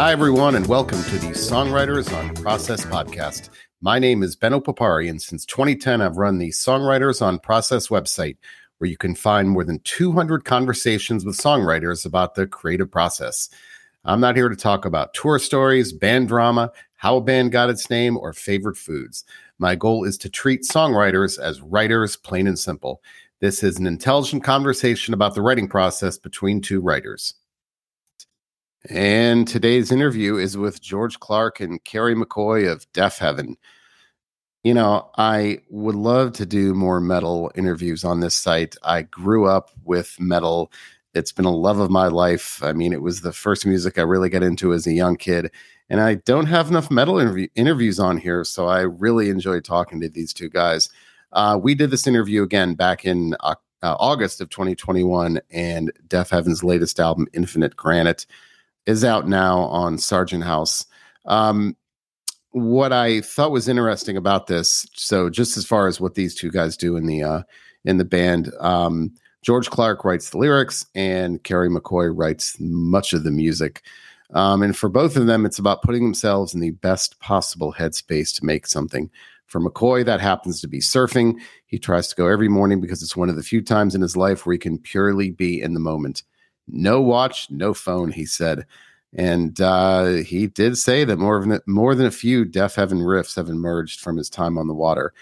Hi, everyone, and welcome to the Songwriters on Process podcast. My name is Ben Opipari, and since 2010, I've run the Songwriters on Process website, where you can find more than 200 conversations with songwriters about the creative process. I'm not here to talk about tour stories, band drama, how a band got its name, or favorite foods. My goal is to treat songwriters as writers, plain and simple. This is an intelligent conversation about the writing process between two writers. And today's interview is with George Clarke and Kerry McCoy of Deafheaven. You know, I would love to do more metal interviews on this site. I grew up with metal. It's been a love of my life. I mean, it was the first music I really got into as a young kid. And I don't have enough metal interview- interviews on here. So I really enjoyed talking to these two guys. Uh, we did this interview again back in uh, August of 2021, and Deafheaven's latest album, Infinite Granite is out now on Sargent House. Um, what I thought was interesting about this, so just as far as what these two guys do in the uh, in the band, um, George Clarke writes the lyrics and Kerry McCoy writes much of the music. Um, and for both of them, it's about putting themselves in the best possible headspace to make something. For McCoy, that happens to be surfing. He tries to go every morning because it's one of the few times in his life where he can purely be in the moment. No watch, no phone, he said. And uh, he did say that more than, more than a few Deafheaven riffs have emerged from his time on the water.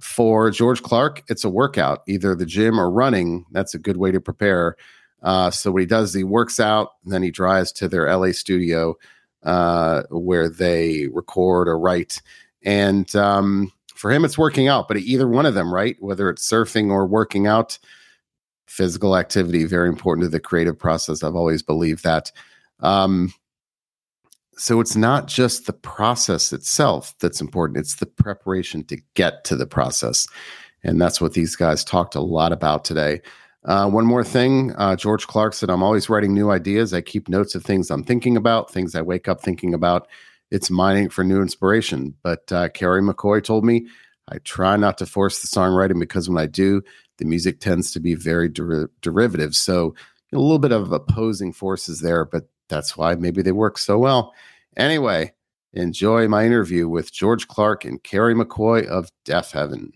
For George Clarke, it's a workout, either the gym or running. That's a good way to prepare. Uh, so what he does, he works out, then he drives to their LA studio uh, where they record or write. And um, for him, it's working out, but either one of them, right? Whether it's surfing or working out, physical activity very important to the creative process. I've always believed that. Um, so it's not just the process itself that's important it's the preparation to get to the process. And that's what these guys talked a lot about today. Uh, one more thing uh, george clarke said i'm always writing new ideas. I keep notes of things i'm thinking about things i wake up thinking about. It's mining for new inspiration. But uh, kerry mccoy told me i try not to force the songwriting because when i do the music tends to be very der- derivative. So a little bit of opposing forces there, but that's why maybe they work so well. Anyway, enjoy my interview with George Clarke and Kerry McCoy of Deafheaven.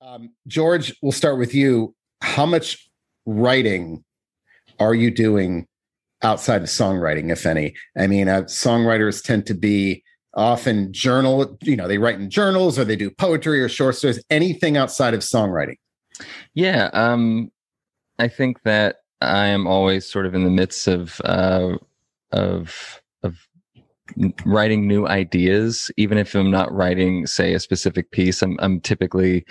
Um, George, we'll start with you. How much writing are you doing outside of songwriting, if any? I mean, uh, songwriters tend to be often journal, you know, they write in journals or they do poetry or short stories, anything outside of songwriting. Yeah, um, I think that I am always sort of in the midst of uh, of of writing new ideas, even if I'm not writing, say, a specific piece. I'm I'm typically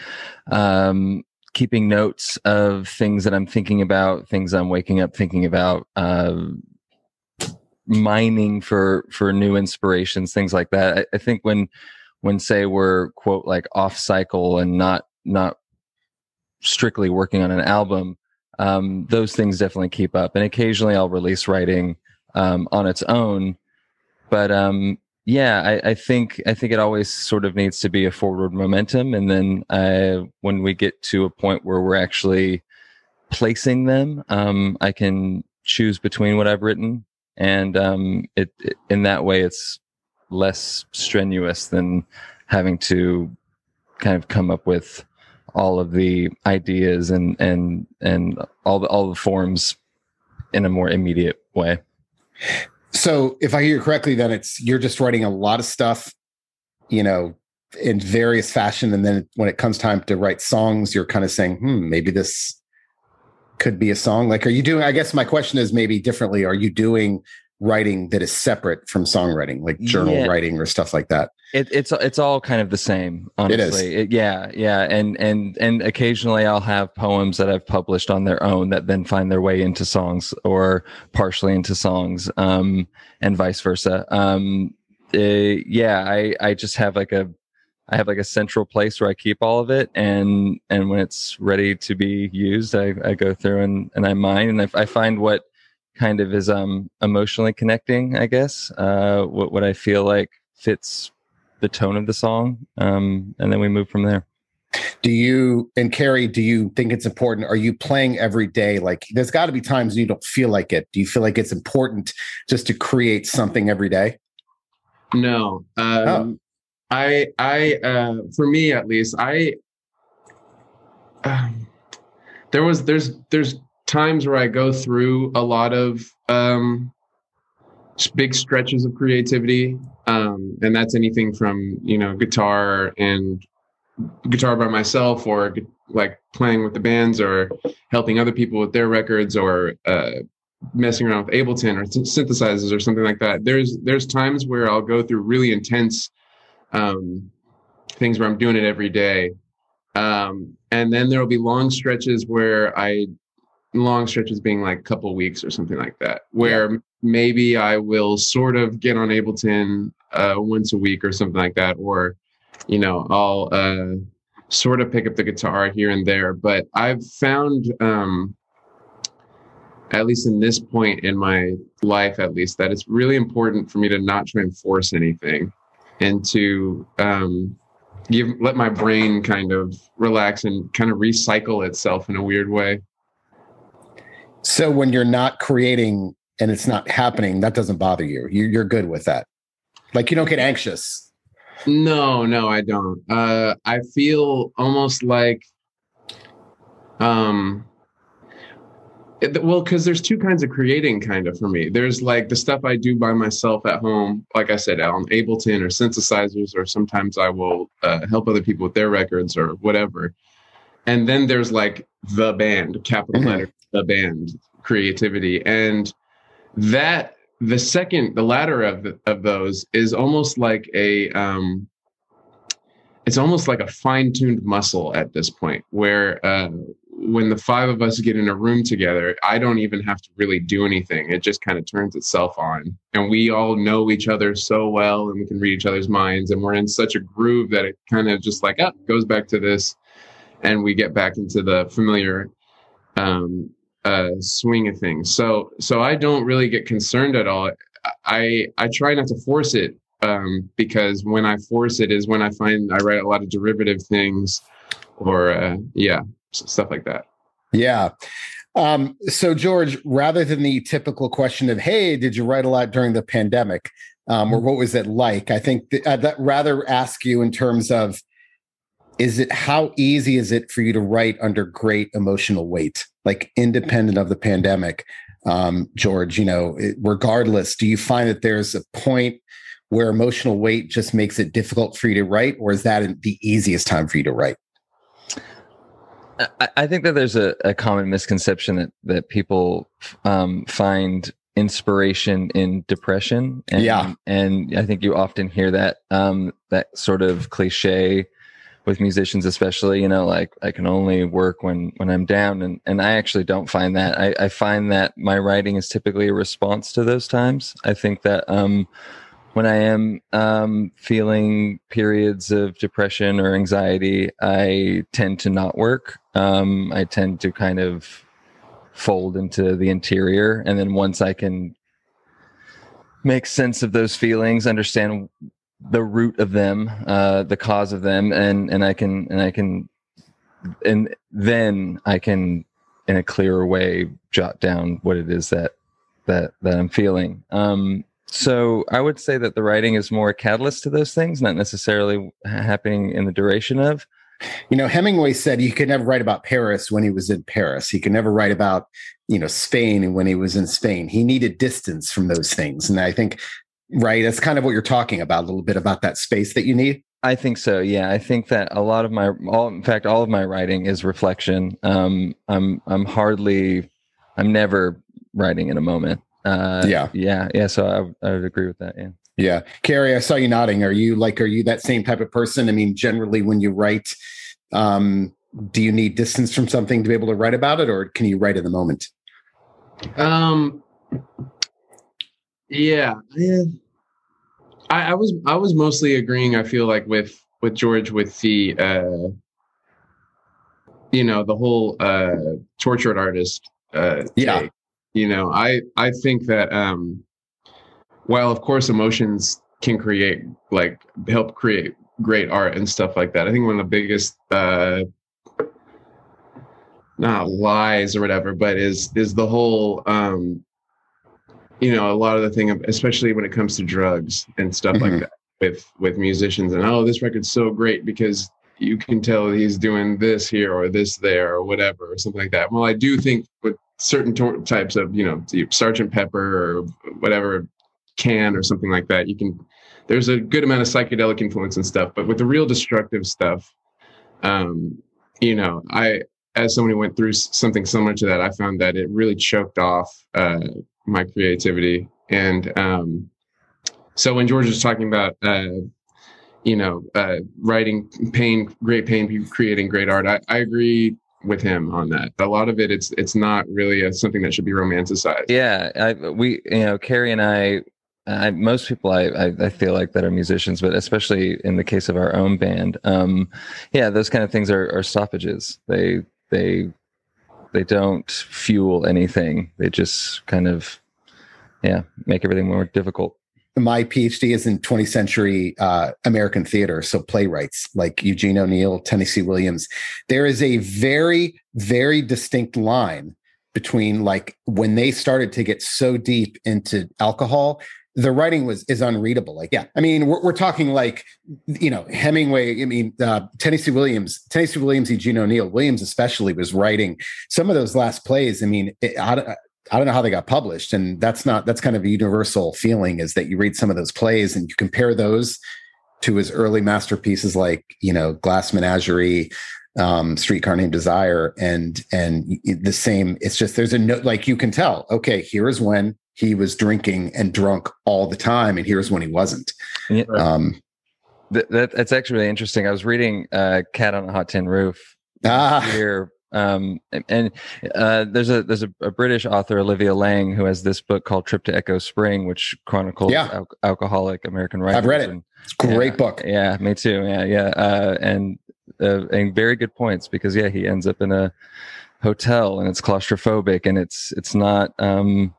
um, keeping notes of things that I'm thinking about, things I'm waking up thinking about. Uh, mining for for new inspirations things like that I, I think when when say we're quote like off cycle and not not strictly working on an album, um, those things definitely keep up. And occasionally I'll release writing um, on its own. But um, yeah, I, I, think I think it always sort of needs to be a forward momentum, and then uh, when we get to a point where we're actually placing them, um, I can choose between what I've written, and um, it, it in that way it's less strenuous than having to kind of come up with all of the ideas and and and all the all the forms in a more immediate way. So, if I hear you correctly, then it's you're just writing a lot of stuff, you know, in various fashion, and then when it comes time to write songs, you're kind of saying, "Hmm, maybe this could be a song." Like, are you doing? I guess my question is maybe differently. Are you doing writing that is separate from songwriting, like journal yeah. writing or stuff like that? It, it's it's all kind of the same, honestly. It yeah, yeah, and and and occasionally I'll have poems that I've published on their own that then find their way into songs or partially into songs, um, and vice versa. Um, uh, yeah, I I just have like a I have like a central place where I keep all of it, and and when it's ready to be used, I, I go through and, and I mine, and I, I find what kind of is um emotionally connecting i guess uh what, what i feel like fits the tone of the song um and then we move from there Do you and Kerry, do you think it's important? Are you playing every day? Like there's got to be times you don't feel like it. Do you feel like it's important just to create something every day? No. Um, oh. I I uh, for me at least, I um, there was there's there's times where I go through a lot of um big stretches of creativity um and that's anything from you know guitar and guitar by myself or like playing with the bands or helping other people with their records or uh, messing around with Ableton or synthesizers or something like that. There's there's times where I'll go through really intense um, things where I'm doing it every day, um, and then there will be long stretches where I long stretches being like a couple weeks or something like that, where yeah. maybe I will sort of get on Ableton uh, once a week or something like that, or you know, I'll uh, sort of pick up the guitar here and there. But I've found, um, at least in this point in my life, at least, that it's really important for me to not try and force anything and to um, give let my brain kind of relax and kind of recycle itself in a weird way. So when you're not creating and it's not happening, that doesn't bother you. You're good with that. Like you don't get anxious no, no, I don't. Uh, I feel almost like, um, well, because there's two kinds of creating, kind of for me. There's like the stuff I do by myself at home, like I said, on Ableton or synthesizers, or sometimes I will uh, help other people with their records or whatever. And then there's like the band, capital mm-hmm. letter, the band creativity, and that the second, the latter of the, of those is almost like a um, it's almost like a fine-tuned muscle at this point where uh, when the five of us get in a room together i don't even have to really do anything. It just kind of turns itself on. And we all know each other so well and we can read each other's minds and we're in such a groove that it kind of just like up oh, goes back to this and we get back into the familiar um, uh, swing of things. So so I don't really get concerned at all. I I try not to force it um, because when I force it is when I find I write a lot of derivative things or uh, yeah stuff like that. Yeah. Um, so George, rather than the typical question of "Hey, did you write a lot during the pandemic?" Um, or what was it like? I think th- I'd rather ask you in terms of is it how easy is it for you to write under great emotional weight like independent of the pandemic um, george you know regardless do you find that there's a point where emotional weight just makes it difficult for you to write or is that the easiest time for you to write I, think that there's a, a, common misconception that that people um, find inspiration in depression. And, yeah, and I think you often hear that um, that sort of cliche with musicians especially you know like i can only work when when i'm down. And and i actually don't find that. I i find that my writing is typically a response to those times. I think that um when i am um feeling periods of depression or anxiety i tend to not work. Um i tend to kind of fold into the interior. And then once i can make sense of those feelings understand the root of them, uh, the cause of them, and and I can and I can, and then I can, in a clearer way, jot down what it is that that that I'm feeling. Um, so I would say that the writing is more a catalyst to those things, not necessarily happening in the duration of. You know, Hemingway said he could never write about Paris when he was in Paris. He could never write about, you know, Spain when he was in Spain. He needed distance from those things. And I think right? That's kind of what you're talking about a little bit about that space that you need. I think so. Yeah, I think that a lot of my, all in fact, all of my writing is reflection. Um, I'm, I'm hardly, I'm never writing in a moment. Uh, yeah, yeah, yeah. So I, I would agree with that. Yeah. Yeah, Kerry, I saw you nodding. Are you like, are you that same type of person? I mean, generally, when you write, um, do you need distance from something to be able to write about it, or can you write in the moment? Um, yeah. I, I, was I was mostly agreeing. I feel like with with George with the uh, you know the whole uh, tortured artist. Uh, yeah. Take. You know, I I think that um, while of course emotions can create like help create great art and stuff like that. I think one of the biggest uh, not lies or whatever, but is is the whole um, you know a lot of the thing, especially when it comes to drugs and stuff mm-hmm. like that with with musicians and oh this record's so great because you can tell he's doing this here or this there or whatever or something like that. Well, I do think with certain types of you know Sergeant Pepper or whatever can or something like that, you can. There's a good amount of psychedelic influence and stuff, but with the real destructive stuff, um, you know, I as somebody went through something similar to that, I found that it really choked off uh, my creativity. And um, so when George was talking about, uh, you know, uh, writing pain, great pain, creating great art, I, I, agree with him on that. A lot of it, it's it's not really a, something that should be romanticized. Yeah, I, we, you know, Kerry and I. I, most people I, I, I feel like that are musicians, but especially in the case of our own band, um, yeah, those kind of things are, are stoppages. They they they don't fuel anything. They just kind of yeah make everything more difficult. My PhD is in 20th century uh, American theater, so playwrights like Eugene O'Neill, Tennessee Williams. There is a very very distinct line between like when they started to get so deep into alcohol the writing was is unreadable. Like, yeah, I mean, we're, we're talking like, you know, Hemingway. I mean, uh, Tennessee Williams, Tennessee Williams, Eugene O'Neill, Williams especially was writing some of those last plays. I mean, it, I, I don't know how they got published, and that's not that's kind of a universal feeling is that you read some of those plays and you compare those to his early masterpieces like you know Glass Menagerie, um, Streetcar Named Desire, and and the same. It's just there's a note like you can tell. Okay, here is when he was drinking and drunk all the time, and here's when he wasn't. Yeah. Um, that, that, that's actually really interesting. I was reading uh, "Cat on a Hot Tin Roof" ah. here, um, and uh, there's a there's a, a, British author Olivia Laing who has this book called "Trip to Echo Spring," which chronicles yeah. al- alcoholic American writers. I've read it. And, it's a great yeah, book. Yeah, me too. Yeah, yeah, uh, and uh, and very good points because yeah, he ends up in a hotel and it's claustrophobic and it's it's not. Um,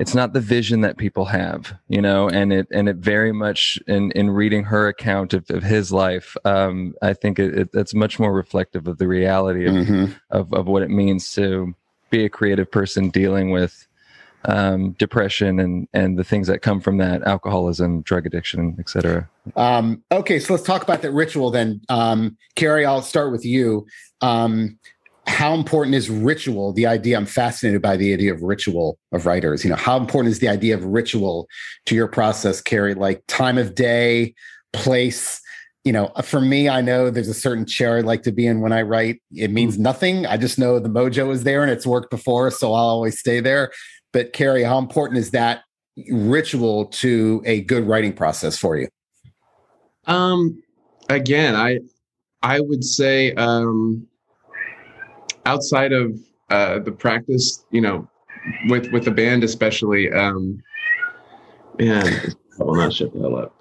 it's not the vision that people have you know and it and it very much in in reading her account of, of his life um, i think it, it, it's much more reflective of the reality of, mm-hmm. of, of what it means to be a creative person dealing with um, depression and and the things that come from that alcoholism drug addiction etc um, okay so let's talk about that ritual then. Um, kerry i'll start with you. Um, how important is ritual the idea i'm fascinated by the idea of ritual of writers. You know how important is the idea of ritual to your process kerry? Like time of day place you know for me i know there's a certain chair i like to be in when i write. It means mm. nothing. I just know the mojo is there and it's worked before so i'll always stay there. But kerry how important is that ritual to a good writing process for you? Um again i i would say um outside of uh, the practice, you know, with with the band especially, um, man, I will not shut the hell up.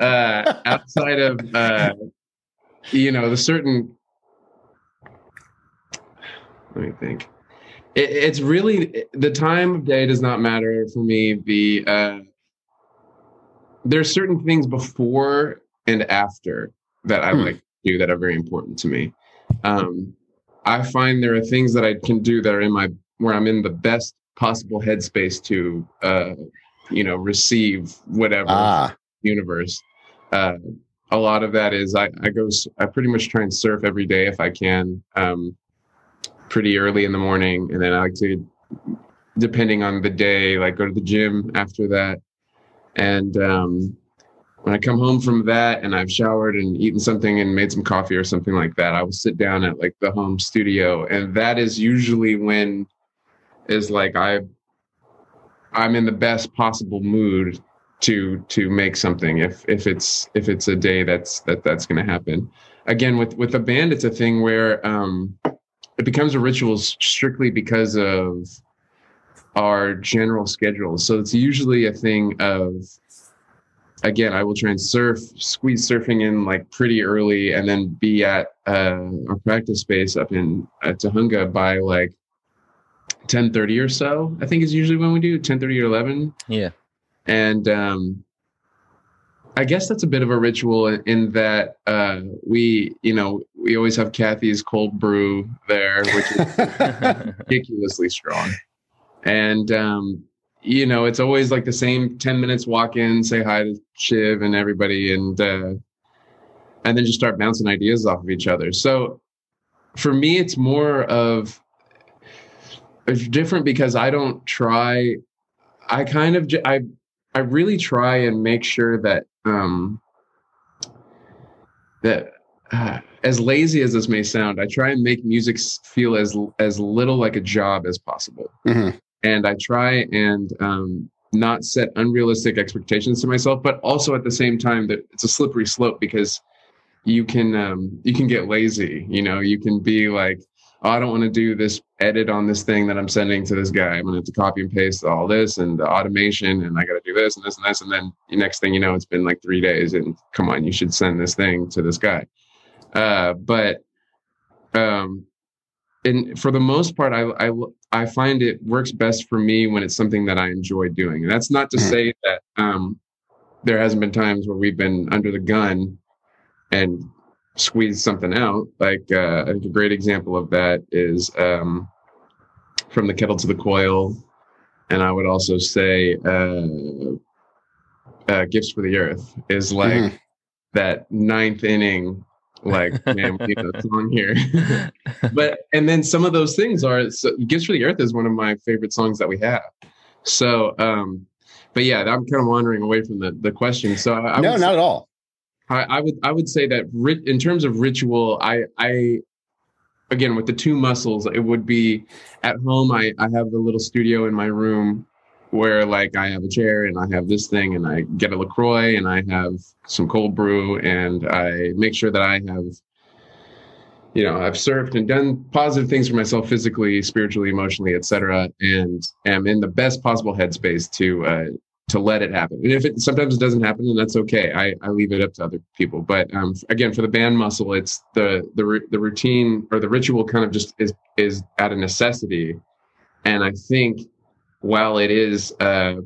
Uh, outside of uh, you know the certain, let me think. It, it's really the time of day does not matter for me. The uh, there's certain things before and after that I hmm. like to do that are very important to me. Um, I find there are things that I can do that are in my where I'm in the best possible headspace to uh, you know receive whatever ah. universe. Uh, a lot of that is I, I go I pretty much try and surf every day if I can, um, pretty early in the morning, and then I like to, depending on the day, like go to the gym after that, and um, when I come home from that and I've showered and eaten something and made some coffee or something like that, I will sit down at like the home studio. And that is usually when is like I I'm in the best possible mood to to make something if if it's if it's a day that's that that's going to happen. Again with with a band it's a thing where um it becomes a ritual strictly because of our general schedule. So it's usually a thing of again, I will try and surf, squeeze surfing in like pretty early, and then be at uh, our practice space up in at Tujunga by like ten thirty or so. I think is usually when we do ten thirty or eleven. Yeah, and um, I guess that's a bit of a ritual in, in that uh, we, you know, we always have Cathy's cold brew there, which is ridiculously strong. And, um, you know, it's always like the same 10 minutes walk in, say hi to Shiv and everybody, and, uh, and then just start bouncing ideas off of each other. So for me, it's more of, it's different because I don't try, I kind of, I, I really try and make sure that um, that uh, as lazy as this may sound, I try and make music feel as as little like a job as possible, mm-hmm. And I try and um, not set unrealistic expectations to myself, but also at the same time that it's a slippery slope because you can um, you can get lazy. You know, you can be like, oh, I don't want to do this edit on this thing that I'm sending to this guy. I'm going to have to copy and paste all this and the automation, and I got to do this and this and this. And then the next thing you know, it's been like three days, and come on, you should send this thing to this guy. Uh, but um, and for the most part, I, I I find it works best for me when it's something that I enjoy doing. And that's not to mm-hmm. say that um, there hasn't been times where we've been under the gun and squeeze something out. Like uh, I think a great example of that is um, from the kettle to the coil, and I would also say uh, uh, "Gifts for the Earth" is like mm. that ninth inning. Like man, we need a song here, but and then some of those things are so, "Gifts for the Earth" is one of my favorite songs that we have. So, um, but yeah, I'm kind of wandering away from the the question. So I, I no, not at all. I, I would I would say that rit- in terms of ritual, I I again with the two muscles, it would be at home. I I have a little studio in my room where like I have a chair and I have this thing and I get a Lacroix and I have some cold brew and I make sure that I have you know I've surfed and done positive things for myself physically, spiritually, emotionally, etc. And am in the best possible headspace to uh, to let it happen. And if it sometimes it doesn't happen, then that's okay. I, I leave it up to other people. But um, again, for the band muscle, it's the the the routine or the ritual kind of just is is at a necessity. And I think while it is uh,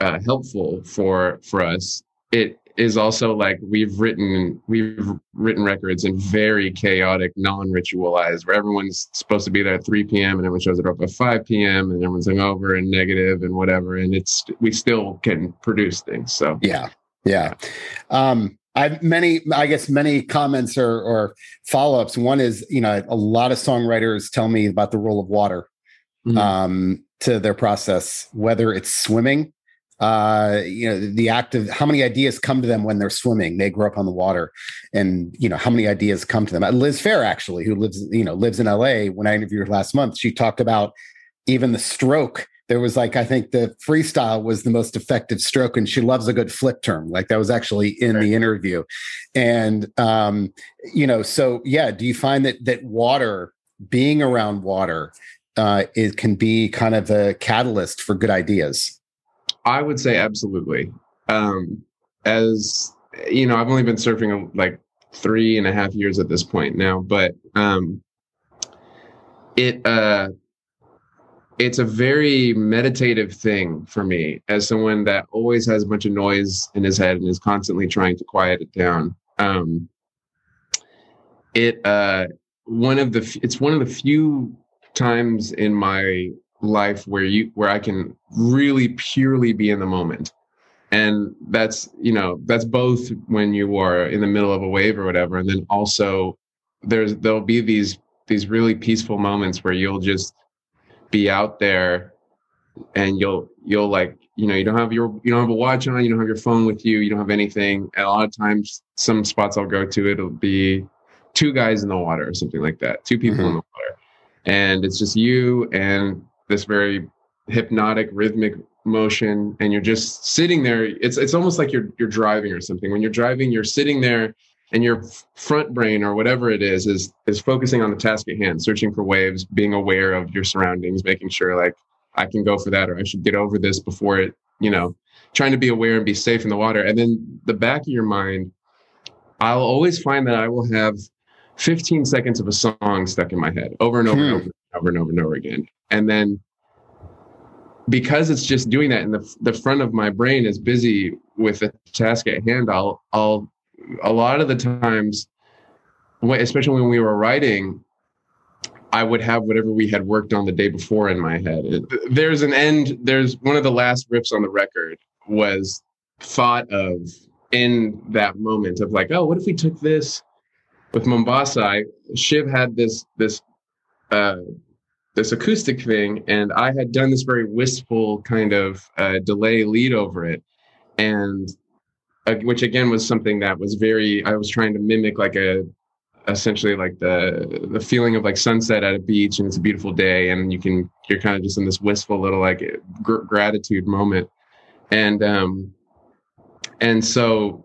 uh, helpful for for us, it is also like we've written we've written records in very chaotic, non-ritualized, where everyone's supposed to be there at 3 p.m. and everyone shows up at 5 p.m. and everyone's over and negative and whatever, and it's we still can produce things. So yeah, yeah. Um, I've many, I guess, many comments or, or follow ups. One is, you know, a lot of songwriters tell me about the role of water mm-hmm. um, to their process, whether it's swimming uh you know the act of how many ideas come to them when they're swimming? They grow up on the water and you know how many ideas come to them? Uh, liz Phair, actually who lives you know lives in la when i interviewed her last month she talked about even the stroke. There was like i think the freestyle was the most effective stroke and she loves a good flip turn like that was actually in right. the interview. And um you know so yeah do you find that that water being around water uh it can be kind of a catalyst for good ideas I would say absolutely. Um, as you know, I've only been surfing like three and a half years at this point now, but um, it uh, it's a very meditative thing for me as someone that always has a bunch of noise in his head and is constantly trying to quiet it down. Um, it uh, one of the it's one of the few times in my life where you where I can really purely be in the moment. And that's, you know, that's both when you are in the middle of a wave or whatever. And then also there's there'll be these these really peaceful moments where you'll just be out there and you'll you'll like you know you don't have your you don't have a watch on you don't have your phone with you you don't have anything and a lot of times some spots i'll go to it'll be two guys in the water or something like that two people mm-hmm. in the water and it's just you and this very hypnotic rhythmic motion. And you're just sitting there. It's it's almost like you're you're driving or something. When you're driving you're sitting there and your front brain or whatever it is is is focusing on the task at hand searching for waves being aware of your surroundings making sure like i can go for that or i should get over this before it you know trying to be aware and be safe in the water. And then the back of your mind i'll always find that i will have 15 seconds of a song stuck in my head over and over hmm. and over over and over and over again. And then because it's just doing that and the, the front of my brain is busy with the task at hand i'll i'll a lot of the times especially when we were writing i would have whatever we had worked on the day before in my head there's an end there's one of the last riffs on the record was thought of in that moment of like oh what if we took this with mombasa I, shiv had this this uh this acoustic thing, and I had done this very wistful kind of uh, delay lead over it, and uh, which again was something that was very. I was trying to mimic like a essentially like the the feeling of like sunset at a beach and it's a beautiful day and you can you're kind of just in this wistful little like gr- gratitude moment and um and so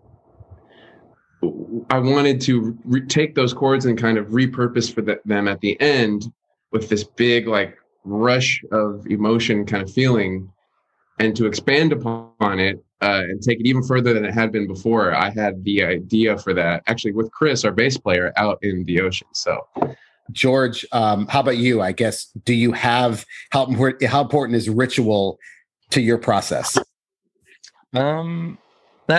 I wanted to re- take those chords and kind of repurpose for the, them at the end with this big like rush of emotion kind of feeling and to expand upon it uh, and take it even further than it had been before. I had the idea for that actually with chris our bass player out in the ocean so. George um, how about you? I guess do you have how important how important is ritual to your process? Um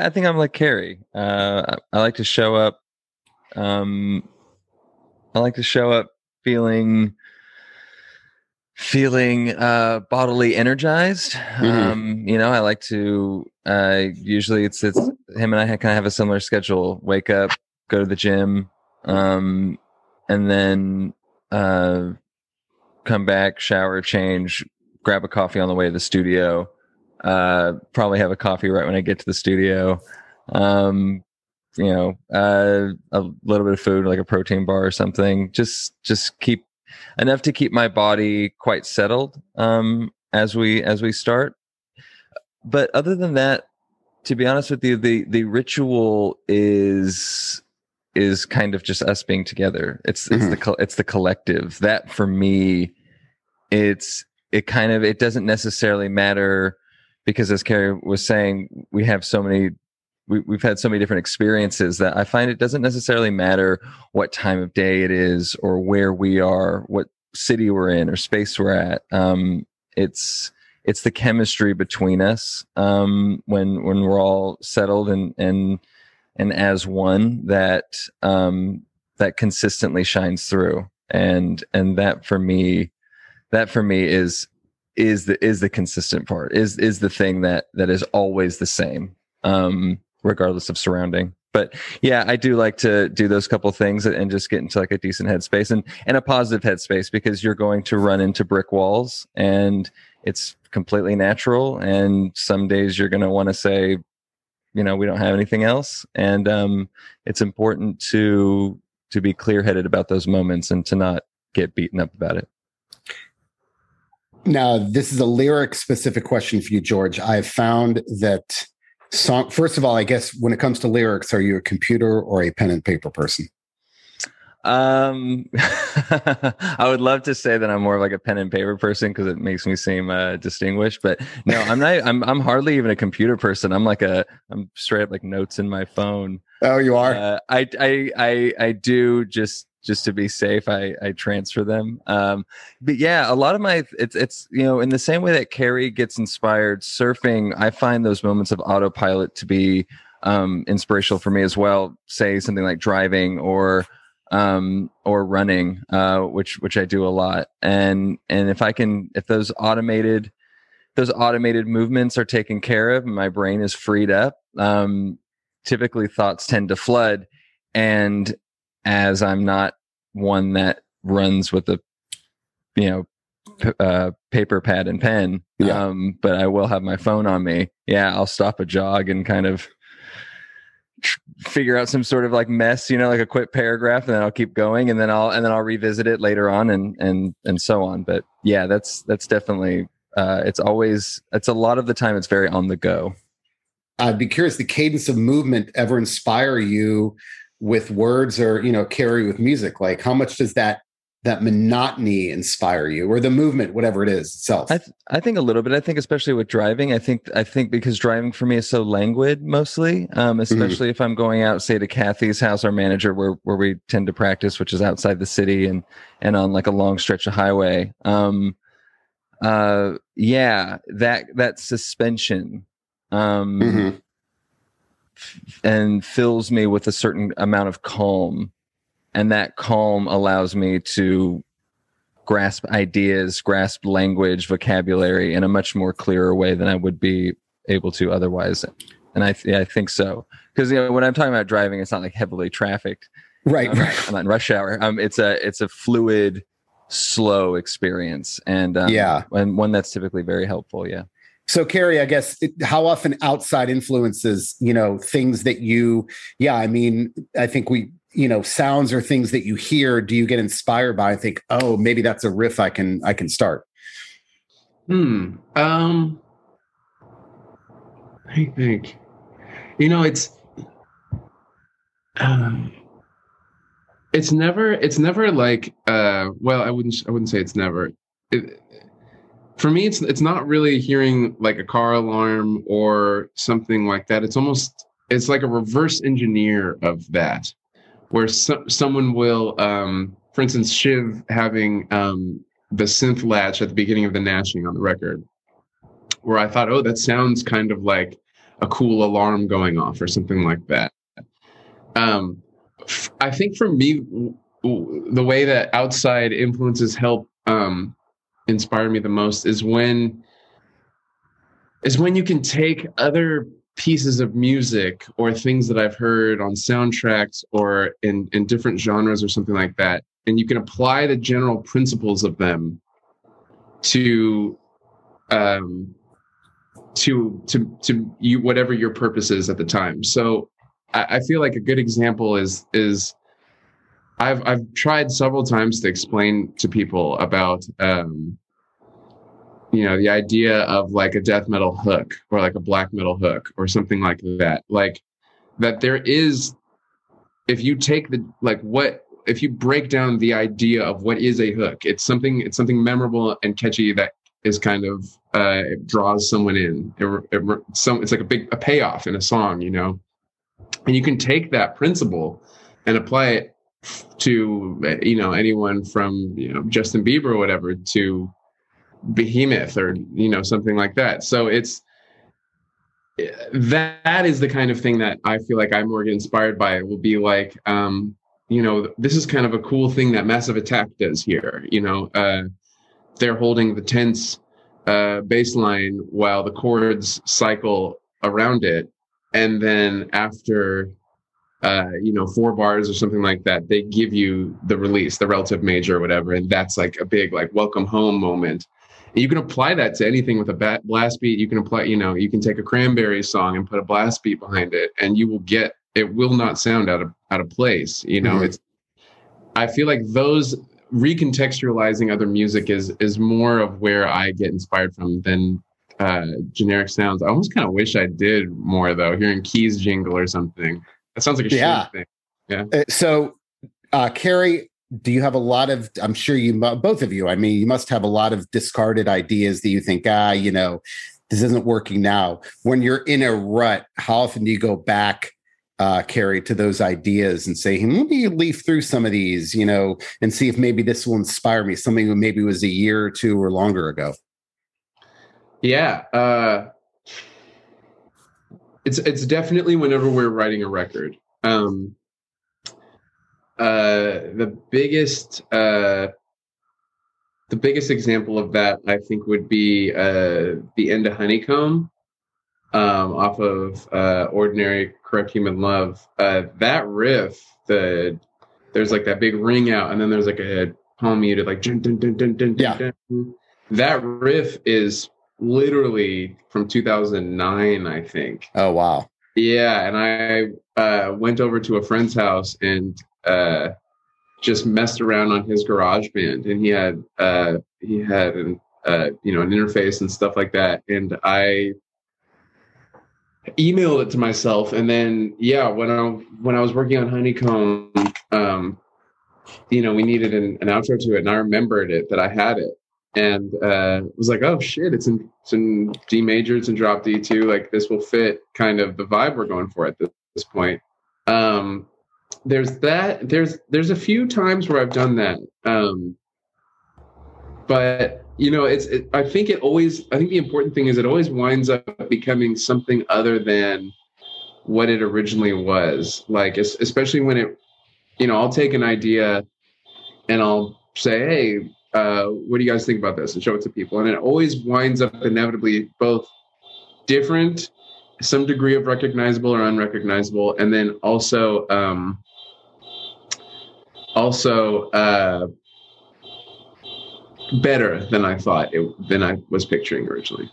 i think i'm like kerry. Uh, I, I like to show up um i like to show up feeling feeling uh bodily energized. Mm-hmm. um you know i like to uh usually it's it's him and i kind of have a similar schedule. Wake up go to the gym um and then uh come back shower change grab a coffee on the way to the studio uh probably have a coffee right when i get to the studio um you know uh a little bit of food like a protein bar or something just just keep enough to keep my body quite settled um, as we as we start. But other than that, to be honest with you, the the ritual is is kind of just us being together. It's it's mm-hmm. the it's the collective. That for me, it's it kind of it doesn't necessarily matter because as Kerry was saying, we have so many we, we've had so many different experiences that I find it doesn't necessarily matter what time of day it is or where we are, what city we're in or space we're at. Um, it's it's the chemistry between us um, when when we're all settled and and and as one that um, that consistently shines through. And and that for me, that for me is is the is the consistent part is is the thing that that is always the same um regardless of surrounding. But yeah i do like to do those couple things and just get into like a decent headspace and and a positive headspace because you're going to run into brick walls and it's completely natural. And some days you're going to want to say you know we don't have anything else. And um it's important to to be clear headed about those moments and to not get beaten up about it now this is a lyric specific question for you george. I've found that song first of all i guess when it comes to lyrics are you a computer or a pen and paper person? Um i would love to say that i'm more like a pen and paper person because it makes me seem uh, distinguished but no i'm not I'm, I'm hardly even a computer person. I'm like a i'm straight up like notes in my phone. Oh you are? Uh, I, I i i do just just to be safe i i transfer them. Um but yeah a lot of my it's it's you know in the same way that kerry gets inspired surfing i find those moments of autopilot to be um inspirational for me as well. Say something like driving or um or running uh which which i do a lot. And and if i can if those automated those automated movements are taken care of my brain is freed up. Um typically thoughts tend to flood. And as I'm not one that runs with a you know p- uh, paper pad and pen yeah. um, but i will have my phone on me. Yeah i'll stop a jog and kind of tr- figure out some sort of like mess you know like a quick paragraph and then i'll keep going and then i'll and then i'll revisit it later on and and and so on. But yeah that's that's definitely uh, it's always it's a lot of the time it's very on the go. I'd be curious the cadence of movement ever inspire you with words or you know kerry with music like how much does that that monotony inspire you or the movement whatever it is itself I, th- I think a little bit i think especially with driving i think i think because driving for me is so languid mostly um, mm-hmm. especially mm-hmm. if i'm going out say to cathy's house our manager where where we tend to practice which is outside the city and and on like a long stretch of highway um uh yeah that that suspension um Mhm. And fills me with a certain amount of calm. And that calm allows me to grasp ideas grasp language vocabulary in a much more clearer way than i would be able to otherwise. And i yeah, i think so. Because you know when i'm talking about driving it's not like heavily trafficked. Right, I'm, right. I'm not in rush hour. Um it's a it's a fluid slow experience. And um, Yeah. and one that's typically very helpful yeah So, Kerry, I guess it- how often outside influences, you know, things that you, yeah, I mean, I think we, you know, sounds or things that you hear, do you get inspired by and think, oh, maybe that's a riff I can, I can start? Hmm. Um. I think, you know, it's. Um, it's never. It's never like. Uh. Well, I wouldn't. I wouldn't say it's never. It, for me, it's it's not really hearing like a car alarm or something like that. It's almost. It's like a reverse engineer of that, where so, someone will. Um. For instance, Shiv having um the synth latch at the beginning of the gnashing on the record where i thought oh that sounds kind of like a cool alarm going off or something like that um f- i think for me w- w- the way that outside influences help um inspire me the most is when is when you can take other pieces of music or things that i've heard on soundtracks or in in different genres or something like that and you can apply the general principles of them to um to to to you whatever your purpose is at the time. So I, I feel like a good example is is i've i've tried several times to explain to people about um you know the idea of like a death metal hook or like a black metal hook or something like that. Like that there is if you take the like what if you break down the idea of what is a hook it's something it's something memorable and catchy that is kind of uh it draws someone in. It, it, some it's like a big a payoff in a song you know? And you can take that principle and apply it to you know anyone from you know Justin Bieber or whatever to Behemoth or you know something like that. So it's that, that is the kind of thing that I feel like I'm more inspired by. It will be like um you know this is kind of a cool thing that massive attack does here you know uh they're holding the tense uh bass line while the chords cycle around it. And then after uh you know four bars or something like that they give you the release the relative major or whatever and that's like a big like welcome home moment. And you can apply that to anything with a bat blast beat. You can apply you know you can take a cranberry song and put a blast beat behind it and you will get it will not sound out of out of place you know? Mhm. it's i feel like those recontextualizing other music is is more of where i get inspired from than uh generic sounds. I almost kind of wish i did more though hearing keys jingle or something that sounds like a Yeah. thing Uh, so, uh, Kerry, do you have a lot of, I'm sure you, both of you, I mean, you must have a lot of discarded ideas that you think, ah, you know, this isn't working now. When you're in a rut, how often do you go back, uh, Kerry, to those ideas and say, hmm, let me leaf through some of these, you know, and see if maybe this will inspire me, something that maybe was a year or two or longer ago? Yeah, uh, it's it's definitely whenever we're writing a record. Um, uh, the biggest uh, the biggest example of that, I think, would be uh, the end of Honeycomb um, off of uh, Ordinary Corrupt Human Love. Uh, that riff, the there's like that big ring out, and then there's like a palm muted, like dun, dun, dun, Yeah. that riff is literally from 2009, I think. Oh, wow. Yeah, and I uh, went over to a friend's house and uh, just messed around on his garage band and he had uh, he had an uh, you know an interface and stuff like that and I emailed it to myself and then yeah when I when I was working on Honeycomb um, you know we needed an, an outro to it and I remembered it that I had it and uh, was like, oh shit, it's in it's in D major, it's in drop D two. Like this will fit kind of the vibe we're going for at this, this point. Um, there's that. There's there's a few times where I've done that, um, but you know, it's. It, I think it always. I think the important thing is it always winds up becoming something other than what it originally was. Like, especially when it, you know, I'll take an idea and I'll say, hey, uh, what do you guys think about this, and show it to people, and it always winds up inevitably both different, some degree of recognizable or unrecognizable, and then also. Um, also uh, better than I thought it than I was picturing originally.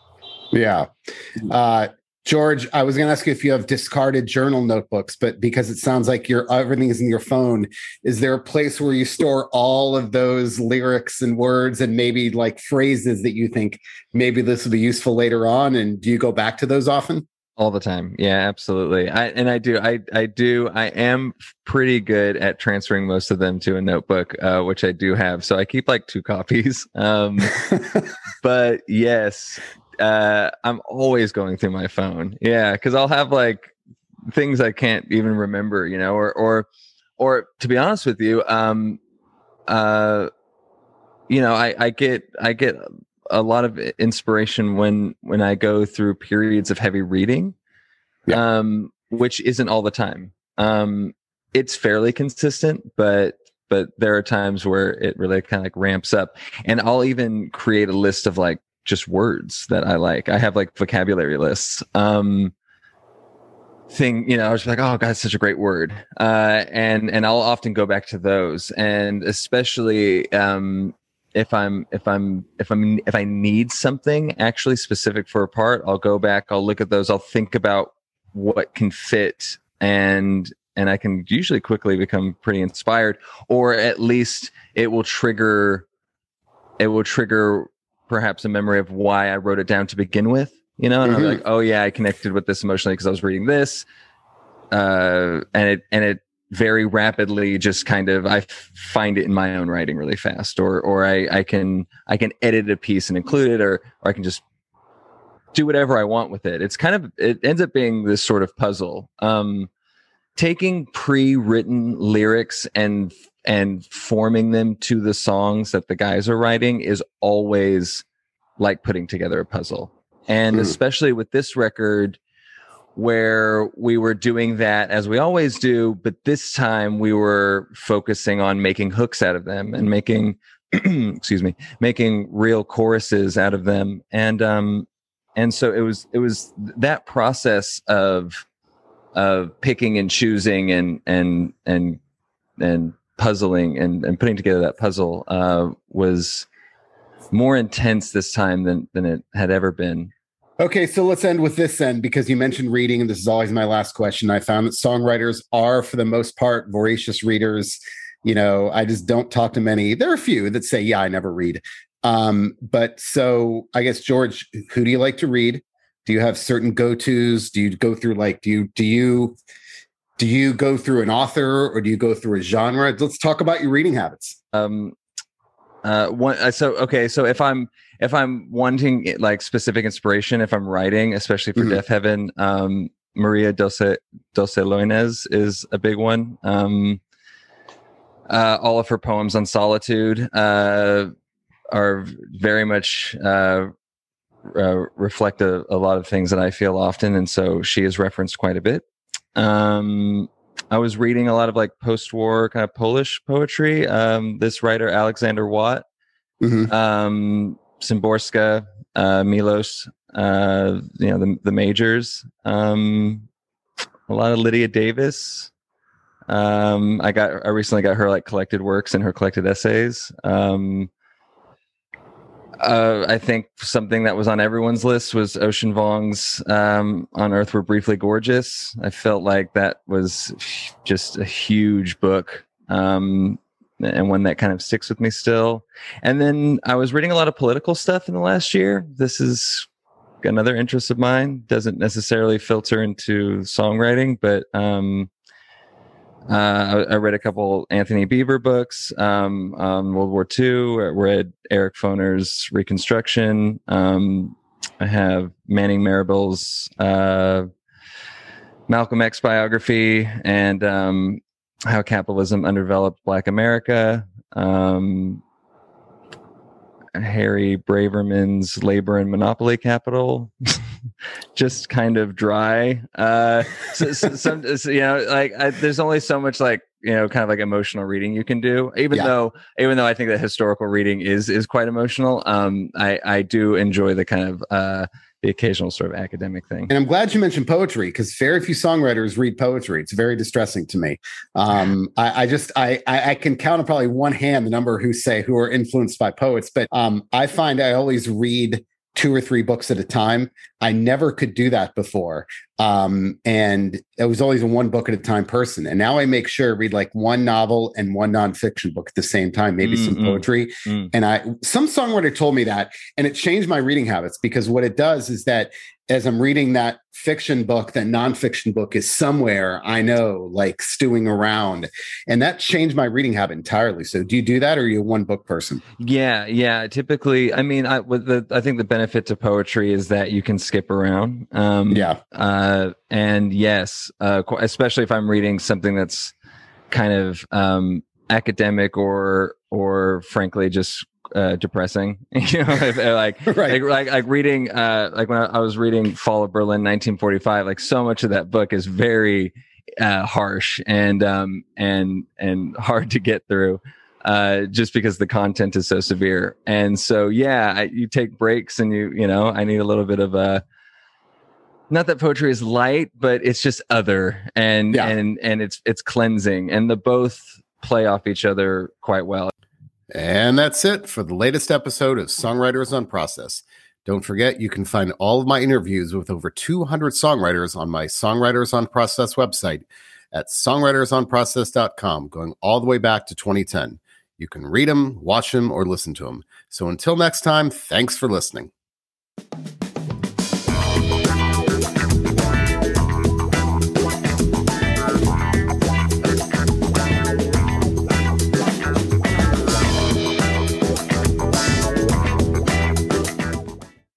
Yeah. Uh, George, I was going to ask you if you have discarded journal notebooks, but because it sounds like your everything is in your phone, is there a place where you store all of those lyrics and words and maybe like phrases that you think maybe this will be useful later on? And do you go back to those often? all the time. Yeah absolutely. I and i do. I i do. I am pretty good at transferring most of them to a notebook uh, which i do have. So i keep like two copies. Um but yes uh i'm always going through my phone yeah because i'll have like things i can't even remember you know or or or to be honest with you um uh you know i i get i get a lot of inspiration when when I go through periods of heavy reading, yeah. um, which isn't all the time. Um, it's fairly consistent, but but there are times where it really kind of like ramps up, and I'll even create a list of like just words that I like. I have like vocabulary lists. Um, thing you know i was like oh god such a great word uh and and i'll often go back to those and especially um if I'm if I'm if I'm if I need something actually specific for a part, I'll go back, I'll look at those, I'll think about what can fit and and I can usually quickly become pretty inspired or at least it will trigger it will trigger perhaps a memory of why I wrote it down to begin with, you know, and mm-hmm. I'm like, "Oh yeah, I connected with this emotionally because I was reading this." Uh and it and it very rapidly just kind of I find it in my own writing really fast or or I I can I can edit a piece and include it or or I can just do whatever I want with it. It's kind of it ends up being this sort of puzzle. Um taking pre-written lyrics and and forming them to the songs that the guys are writing is always like putting together a puzzle. And mm. especially with this record, where we were doing that as we always do, but this time we were focusing on making hooks out of them and making, excuse me, making real choruses out of them. And, um, and so it was, it was that process of, of picking and choosing and, and, and, and puzzling and, and putting together that puzzle, uh, was more intense this time than, than it had ever been. Okay, so let's end with this then, because you mentioned reading, and this is always my last question. I found that songwriters are, for the most part, voracious readers. You know, I just don't talk to many. There are a few that say, "Yeah, I never read." Um, but so I guess George, who do you like to read? Do you have certain go tos? Do you go through like do you do you do you go through an author or do you go through a genre? Let's talk about your reading habits. Um, uh, one. Uh, so okay, so if I'm if I'm wanting like specific inspiration, if I'm writing, especially for mm-hmm. Deafheaven, um, Maria Dulce Dulce Loynaz is a big one. Um, uh, all of her poems on solitude uh, are very much uh, uh, reflect a, a, lot of things that I feel often, and so she is referenced quite a bit. Um, I was reading a lot of like post-war kind of Polish poetry. Um, this writer Alexander Wat, mm-hmm. um, Szymborska, uh, Milosz, uh, you know, the, the majors, um, a lot of Lydia Davis. Um, I got, I recently got her like collected works and her collected essays. Um, uh, I think something that was on everyone's list was Ocean Vuong's um, "On Earth We're Briefly Gorgeous." I felt like that was just a huge book. Um, and one that kind of sticks with me still. And then I was reading a lot of political stuff in the last year. This is another interest of mine. Doesn't necessarily filter into songwriting, but um, uh, I, I, read a couple Antony Beevor books um, World War II. I read Eric Foner's Reconstruction. Um, I have Manning Marable's uh, Malcolm X biography and um, how capitalism underdeveloped Black America. Um, Harry Braverman's Labor and Monopoly Capital. Just kind of dry. Uh, so, so, some, so, you know, like I, there's only so much like you know kind of like emotional reading you can do even yeah. though even though i think that historical reading is is quite emotional um i i do enjoy the kind of uh the occasional sort of academic thing. And I'm glad you mentioned poetry because very few songwriters read poetry. It's very distressing to me. Um, I, I, just I, I can count on probably one hand the number who say who are influenced by poets, but um, I find I always read two or three books at a time. I never could do that before. Um, and I was always a one book at a time person. And now I make sure I read like one novel and one nonfiction book at the same time, maybe mm-hmm. some poetry. Mm-hmm. And I, some songwriter told me that, and it changed my reading habits because what it does is that as I'm reading that fiction book, that nonfiction book is somewhere I know, like stewing around. And that changed my reading habit entirely. So do you do that or are you a one book person? Yeah, yeah. Typically, I mean, I the I think the benefit to poetry is that you can skip around. Um yeah. Uh and yes, uh especially if I'm reading something that's kind of um academic or or frankly just uh, depressing. you know, uh, like, right. like, like like reading uh, like when I, I, was reading Fall of Berlin, 1945. Like so much of that book is very uh, harsh and um, and and hard to get through. Uh, just because the content is so severe, and so yeah, I, you take breaks, and you you know, I need a little bit of a not that poetry is light, but it's just other and yeah. and and it's it's cleansing, and the both play off each other quite well. And that's it for the latest episode of Songwriters on Process. Don't forget, you can find all of my interviews with over 200 songwriters on my Songwriters on Process website at songwritersonprocess.com, going all the way back to 2010. You can read them, watch them, or listen to them. So until next time, thanks for listening.